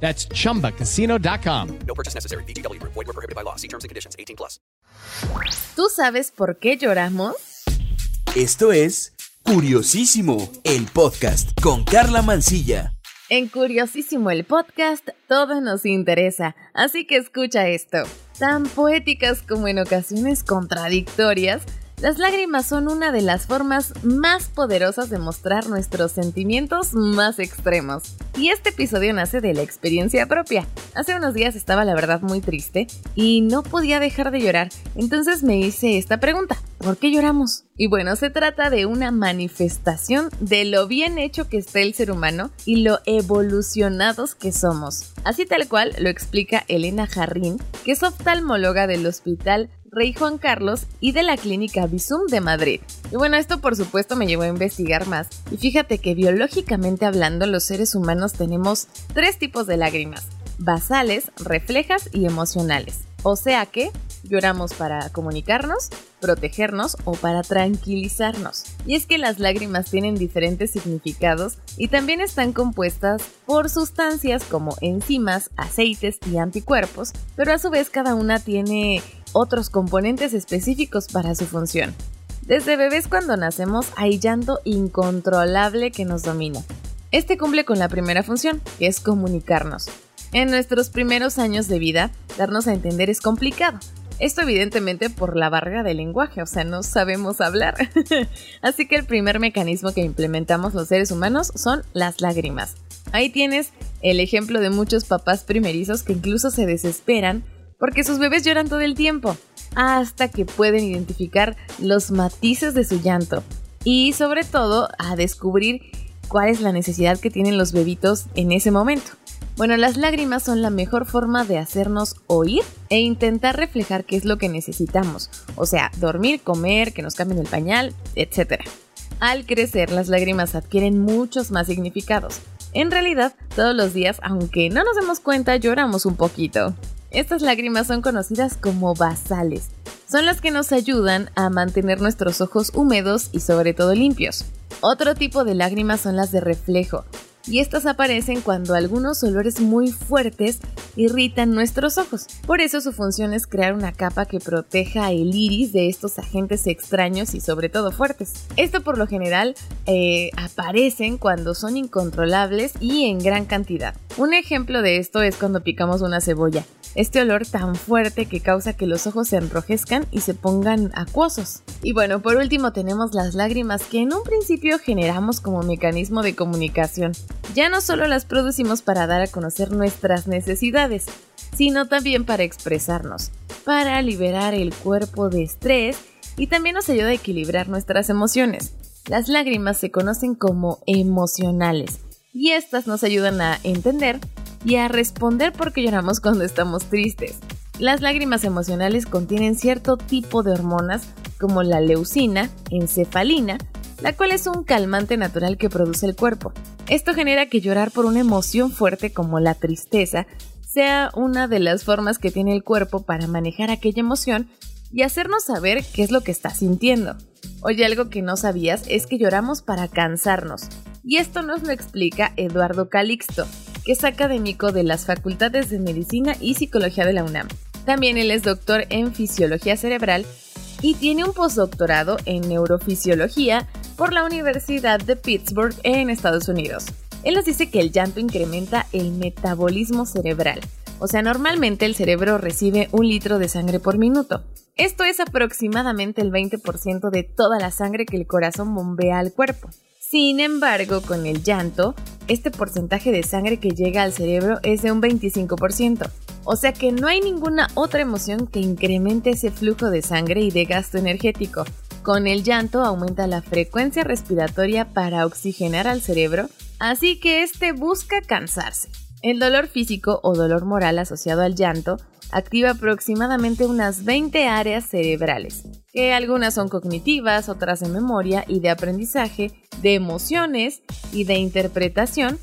That's chumbacasino.com. No purchase necessary. BGW. Void were prohibited by law. See terms and conditions. 18 plus. ¿Tú sabes por qué lloramos? Esto es Curiosísimo, el podcast con Carla Mancilla. En Curiosísimo el podcast, todo nos interesa, así que escucha esto. Tan poéticas como en ocasiones contradictorias, las lágrimas son una de las formas más poderosas de mostrar nuestros sentimientos más extremos. Y este episodio nace de la experiencia propia. Hace unos días estaba la verdad muy triste y no podía dejar de llorar, entonces me hice esta pregunta. ¿Por qué lloramos? Y bueno, se trata de una manifestación de lo bien hecho que está el ser humano y lo evolucionados que somos. Así tal cual lo explica Elena Jarrín, que es oftalmóloga del Hospital Rey Juan Carlos y de la clínica Bisum de Madrid. Y bueno, esto por supuesto me llevó a investigar más. Y fíjate que biológicamente hablando, los seres humanos tenemos tres tipos de lágrimas: basales, reflejas y emocionales. O sea que lloramos para comunicarnos, protegernos o para tranquilizarnos. Y es que las lágrimas tienen diferentes significados y también están compuestas por sustancias como enzimas, aceites y anticuerpos, pero a su vez cada una tiene otros componentes específicos para su función. Desde bebés cuando nacemos hay llanto incontrolable que nos domina. Este cumple con la primera función, que es comunicarnos. En nuestros primeros años de vida, darnos a entender es complicado. Esto evidentemente por la barrera del lenguaje, o sea, no sabemos hablar. Así que el primer mecanismo que implementamos los seres humanos son las lágrimas. Ahí tienes el ejemplo de muchos papás primerizos que incluso se desesperan porque sus bebés lloran todo el tiempo, hasta que pueden identificar los matices de su llanto y sobre todo a descubrir cuál es la necesidad que tienen los bebitos en ese momento. Bueno, las lágrimas son la mejor forma de hacernos oír e intentar reflejar qué es lo que necesitamos, o sea, dormir, comer, que nos cambien el pañal, etc. Al crecer, las lágrimas adquieren muchos más significados. En realidad, todos los días, aunque no nos demos cuenta, lloramos un poquito. Estas lágrimas son conocidas como basales. Son las que nos ayudan a mantener nuestros ojos húmedos y sobre todo limpios. Otro tipo de lágrimas son las de reflejo, y estas aparecen cuando algunos olores muy fuertes irritan nuestros ojos. Por eso su función es crear una capa que proteja el iris de estos agentes extraños y sobre todo fuertes. Esto por lo general eh, aparecen cuando son incontrolables y en gran cantidad. Un ejemplo de esto es cuando picamos una cebolla. Este olor tan fuerte que causa que los ojos se enrojezcan y se pongan acuosos. Y bueno, por último tenemos las lágrimas que en un principio generamos como mecanismo de comunicación. Ya no solo las producimos para dar a conocer nuestras necesidades, sino también para expresarnos, para liberar el cuerpo de estrés y también nos ayuda a equilibrar nuestras emociones. Las lágrimas se conocen como emocionales y estas nos ayudan a entender y a responder por qué lloramos cuando estamos tristes. Las lágrimas emocionales contienen cierto tipo de hormonas como la leucina, encefalina, la cual es un calmante natural que produce el cuerpo. Esto genera que llorar por una emoción fuerte como la tristeza sea una de las formas que tiene el cuerpo para manejar aquella emoción y hacernos saber qué es lo que está sintiendo. Oye, algo que no sabías es que lloramos para cansarnos. Y esto nos lo explica Eduardo Calixto, que es académico de las Facultades de Medicina y Psicología de la UNAM. También él es doctor en Fisiología Cerebral y tiene un postdoctorado en Neurofisiología por la Universidad de Pittsburgh en Estados Unidos. Él nos dice que el llanto incrementa el metabolismo cerebral, o sea, normalmente el cerebro recibe un litro de sangre por minuto. Esto es aproximadamente el 20% de toda la sangre que el corazón bombea al cuerpo. Sin embargo, con el llanto, este porcentaje de sangre que llega al cerebro es de un 25%. O sea que no hay ninguna otra emoción que incremente ese flujo de sangre y de gasto energético. Con el llanto aumenta la frecuencia respiratoria para oxigenar al cerebro, así que este busca cansarse. El dolor físico o dolor moral asociado al llanto activa aproximadamente unas 20 áreas cerebrales, que algunas son cognitivas, otras de memoria y de aprendizaje, de emociones y de interpretación,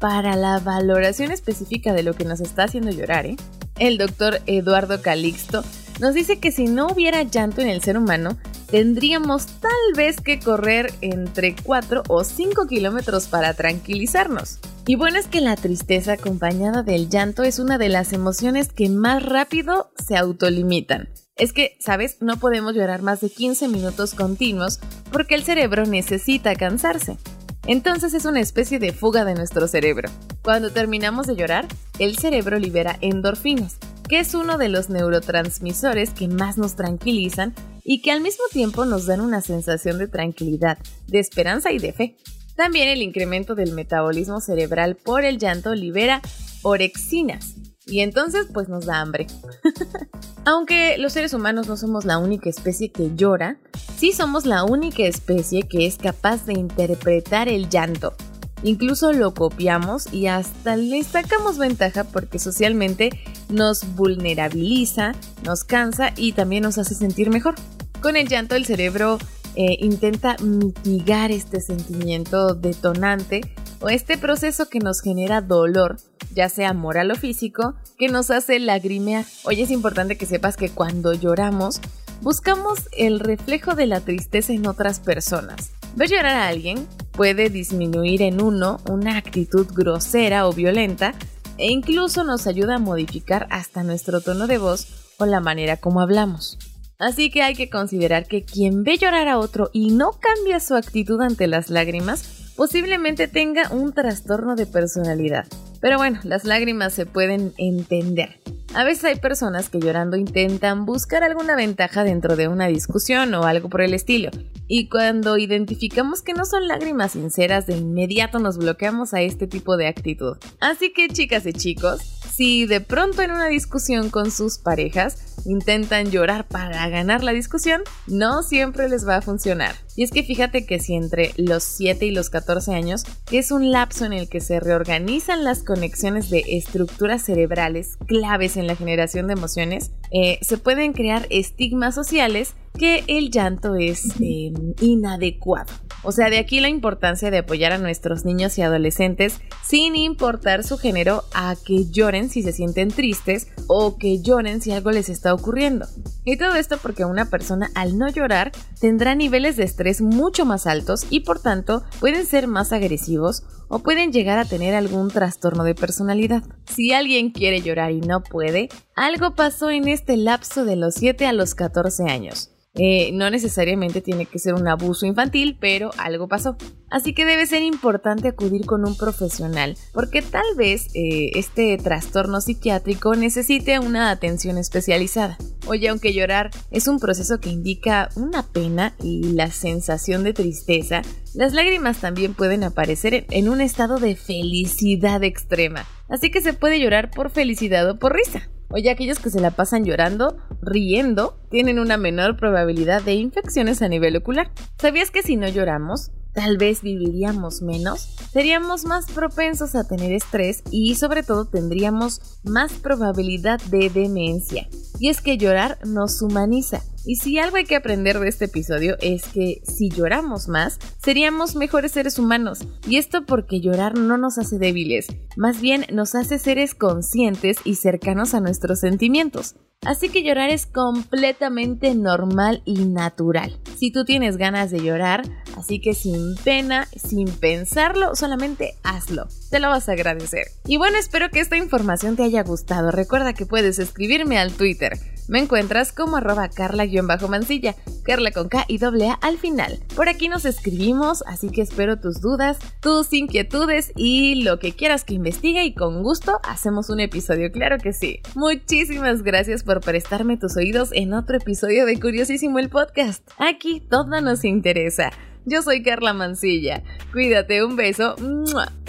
para la valoración específica de lo que nos está haciendo llorar. ¿eh? El doctor Eduardo Calixto nos dice que si no hubiera llanto en el ser humano, tendríamos tal vez que correr entre 4 o 5 kilómetros para tranquilizarnos. Y bueno es que la tristeza acompañada del llanto es una de las emociones que más rápido se autolimitan. Es que, ¿sabes? No podemos llorar más de 15 minutos continuos porque el cerebro necesita cansarse. Entonces es una especie de fuga de nuestro cerebro. Cuando terminamos de llorar, el cerebro libera endorfinas, que es uno de los neurotransmisores que más nos tranquilizan y que al mismo tiempo nos dan una sensación de tranquilidad, de esperanza y de fe. También el incremento del metabolismo cerebral por el llanto libera orexinas y entonces pues nos da hambre. Aunque los seres humanos no somos la única especie que llora, sí somos la única especie que es capaz de interpretar el llanto. Incluso lo copiamos y hasta le sacamos ventaja porque socialmente nos vulnerabiliza, nos cansa y también nos hace sentir mejor. Con el llanto el cerebro eh, intenta mitigar este sentimiento detonante o este proceso que nos genera dolor, ya sea moral o físico, que nos hace lagrimear. Hoy es importante que sepas que cuando lloramos, buscamos el reflejo de la tristeza en otras personas. Ver llorar a alguien puede disminuir en uno una actitud grosera o violenta e incluso nos ayuda a modificar hasta nuestro tono de voz o la manera como hablamos. Así que hay que considerar que quien ve llorar a otro y no cambia su actitud ante las lágrimas, posiblemente tenga un trastorno de personalidad. Pero bueno, las lágrimas se pueden entender. A veces hay personas que llorando intentan buscar alguna ventaja dentro de una discusión o algo por el estilo. Y cuando identificamos que no son lágrimas sinceras, de inmediato nos bloqueamos a este tipo de actitud. Así que chicas y chicos, si de pronto en una discusión con sus parejas intentan llorar para ganar la discusión, no siempre les va a funcionar. Y es que fíjate que si entre los 7 y los 14 años, que es un lapso en el que se reorganizan las conexiones de estructuras cerebrales claves en la generación de emociones, eh, se pueden crear estigmas sociales que el llanto es em, inadecuado. O sea, de aquí la importancia de apoyar a nuestros niños y adolescentes sin importar su género a que lloren si se sienten tristes o que lloren si algo les está ocurriendo. Y todo esto porque una persona al no llorar tendrá niveles de estrés mucho más altos y por tanto pueden ser más agresivos o pueden llegar a tener algún trastorno de personalidad. Si alguien quiere llorar y no puede, algo pasó en este lapso de los 7 a los 14 años. Eh, no necesariamente tiene que ser un abuso infantil, pero algo pasó. Así que debe ser importante acudir con un profesional, porque tal vez eh, este trastorno psiquiátrico necesite una atención especializada. Oye, aunque llorar es un proceso que indica una pena y la sensación de tristeza, las lágrimas también pueden aparecer en un estado de felicidad extrema. Así que se puede llorar por felicidad o por risa. Oye, aquellos que se la pasan llorando, riendo, tienen una menor probabilidad de infecciones a nivel ocular. ¿Sabías que si no lloramos, tal vez viviríamos menos, seríamos más propensos a tener estrés y sobre todo tendríamos más probabilidad de demencia. Y es que llorar nos humaniza. Y si algo hay que aprender de este episodio es que si lloramos más, seríamos mejores seres humanos. Y esto porque llorar no nos hace débiles, más bien nos hace seres conscientes y cercanos a nuestros sentimientos. Así que llorar es completamente normal y natural. Si tú tienes ganas de llorar, así que sin pena, sin pensarlo, solamente hazlo. Te lo vas a agradecer. Y bueno, espero que esta información te haya gustado. Recuerda que puedes escribirme al Twitter me encuentras como arroba carla-mancilla, carla con K y doble A al final. Por aquí nos escribimos, así que espero tus dudas, tus inquietudes y lo que quieras que investigue y con gusto hacemos un episodio, claro que sí. Muchísimas gracias por prestarme tus oídos en otro episodio de Curiosísimo el Podcast. Aquí todo nos interesa. Yo soy Carla Mancilla. Cuídate, un beso.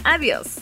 Adiós.